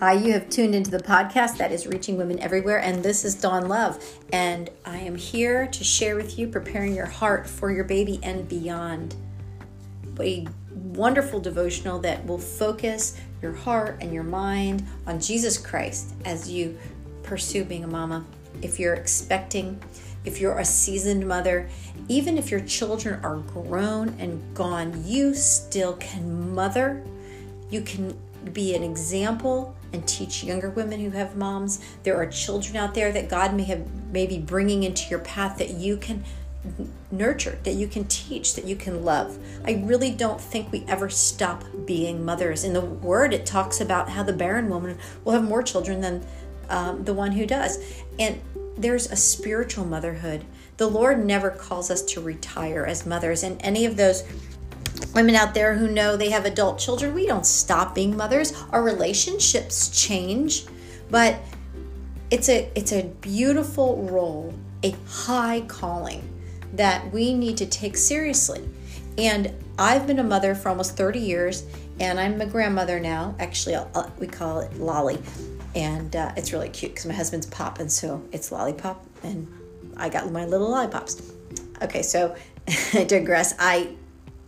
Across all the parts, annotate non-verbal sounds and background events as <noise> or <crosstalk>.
Hi, you have tuned into the podcast that is reaching women everywhere, and this is Dawn Love. And I am here to share with you preparing your heart for your baby and beyond. A wonderful devotional that will focus your heart and your mind on Jesus Christ as you pursue being a mama. If you're expecting, if you're a seasoned mother, even if your children are grown and gone, you still can mother. You can be an example and teach younger women who have moms. There are children out there that God may have maybe bringing into your path that you can nurture, that you can teach, that you can love. I really don't think we ever stop being mothers. In the Word, it talks about how the barren woman will have more children than um, the one who does. And there's a spiritual motherhood. The Lord never calls us to retire as mothers. And any of those women out there who know they have adult children, we don't stop being mothers. Our relationships change, but it's a it's a beautiful role, a high calling that we need to take seriously. And I've been a mother for almost 30 years, and I'm a grandmother now. Actually, I'll, we call it Lolly, and uh, it's really cute because my husband's Pop, and so it's Lollipop, and I got my little lollipops. Okay, so <laughs> I digress. I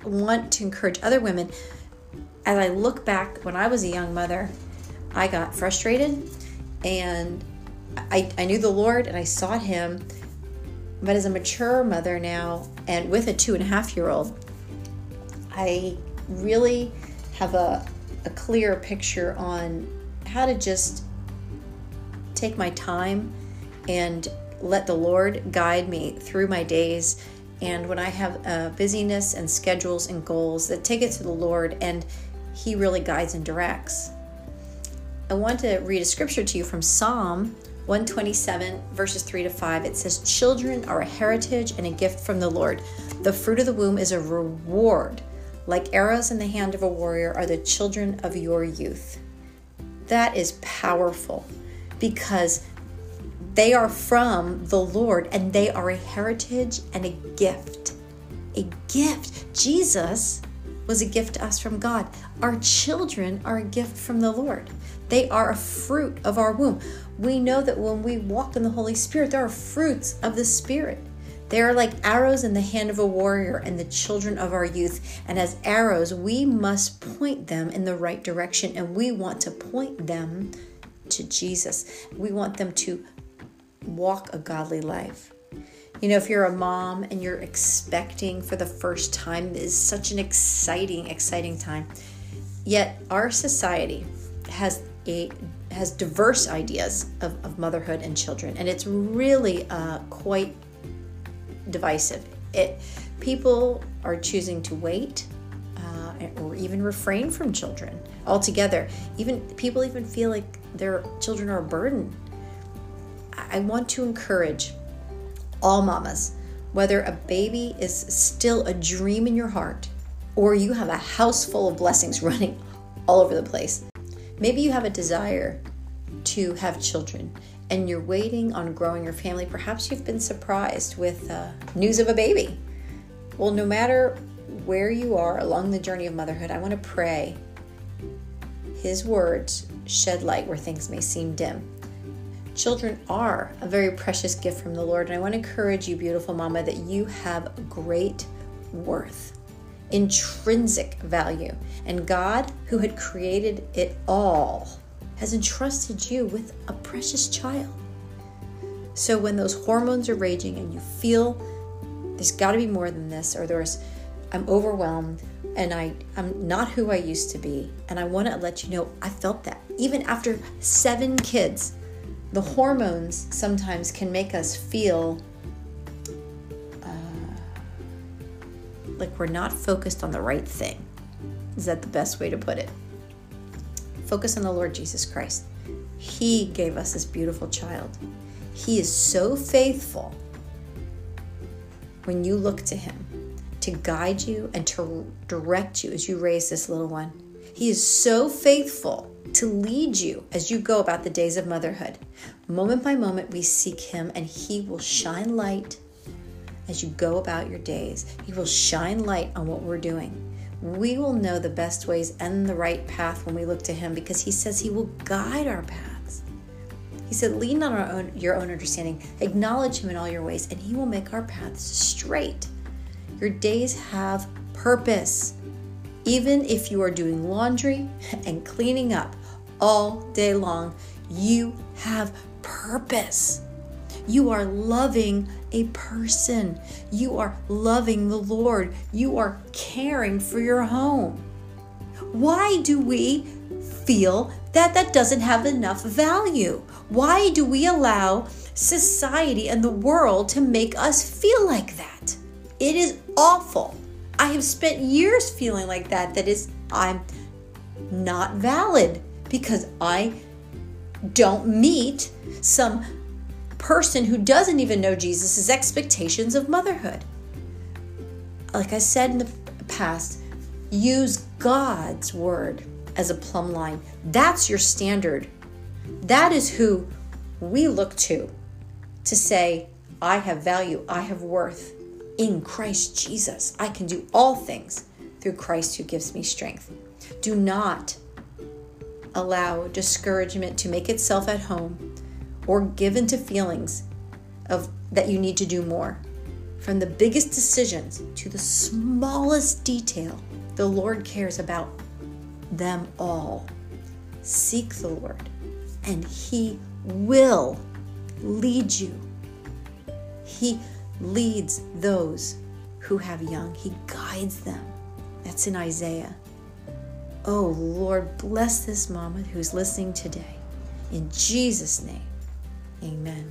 want to encourage other women. As I look back when I was a young mother, I got frustrated and I, I knew the Lord and I sought Him. But as a mature mother now and with a two and a half year old, I really have a, a clear picture on how to just take my time and let the Lord guide me through my days and when I have uh, busyness and schedules and goals, that take it to the Lord and He really guides and directs. I want to read a scripture to you from Psalm 127, verses 3 to 5. It says, Children are a heritage and a gift from the Lord. The fruit of the womb is a reward. Like arrows in the hand of a warrior are the children of your youth. That is powerful because they are from the Lord and they are a heritage and a gift. A gift. Jesus was a gift to us from God. Our children are a gift from the Lord. They are a fruit of our womb. We know that when we walk in the Holy Spirit, there are fruits of the Spirit. They are like arrows in the hand of a warrior and the children of our youth. And as arrows, we must point them in the right direction and we want to point them to Jesus. We want them to walk a godly life. You know, if you're a mom and you're expecting for the first time, is such an exciting, exciting time. Yet our society has a has diverse ideas of, of motherhood and children, and it's really uh, quite divisive. It people are choosing to wait uh, or even refrain from children altogether. Even people even feel like their children are a burden I want to encourage all mamas, whether a baby is still a dream in your heart or you have a house full of blessings <laughs> running all over the place. Maybe you have a desire to have children and you're waiting on growing your family. Perhaps you've been surprised with uh, news of a baby. Well, no matter where you are along the journey of motherhood, I want to pray His words shed light where things may seem dim. Children are a very precious gift from the Lord, and I want to encourage you, beautiful mama, that you have great worth, intrinsic value, and God, who had created it all, has entrusted you with a precious child. So when those hormones are raging and you feel there's got to be more than this, or there's I'm overwhelmed and I, I'm not who I used to be, and I want to let you know I felt that even after seven kids the hormones sometimes can make us feel uh, like we're not focused on the right thing. Is that the best way to put it? Focus on the Lord Jesus Christ. He gave us this beautiful child. He is so faithful when you look to Him to guide you and to direct you as you raise this little one. He is so faithful to lead you as you go about the days of motherhood. Moment by moment, we seek Him, and He will shine light as you go about your days. He will shine light on what we're doing. we will know the best ways and the right path when we look to Him because He says He will guide our paths. He said, Lean on our own, your own understanding, acknowledge Him in all your ways, and He will make our paths straight. Your days have purpose. Even if you are doing laundry <laughs> and cleaning up all day long, you have purpose. You are loving a person. You are loving the Lord. You are caring for your home. Why do we feel that that doesn't have enough value? Why do we allow society and the world to make us feel like that? It is awful. I have spent years feeling like that, that is, I'm not valid because I don't meet some person who doesn't even know Jesus' expectations of motherhood. Like I said in the past, use God's word as a plumb line. That's your standard. That is who we look to to say, I have value, I have worth in Christ Jesus. I can do all things through Christ who gives me strength. Do not allow discouragement to make itself at home or give into feelings of that you need to do more. From the biggest decisions to the smallest detail, the Lord cares about them all. Seek the Lord, and He will lead you. He leads those who have young, He guides them. That's in Isaiah. Oh Lord, bless this mama who's listening today. In Jesus' name, amen.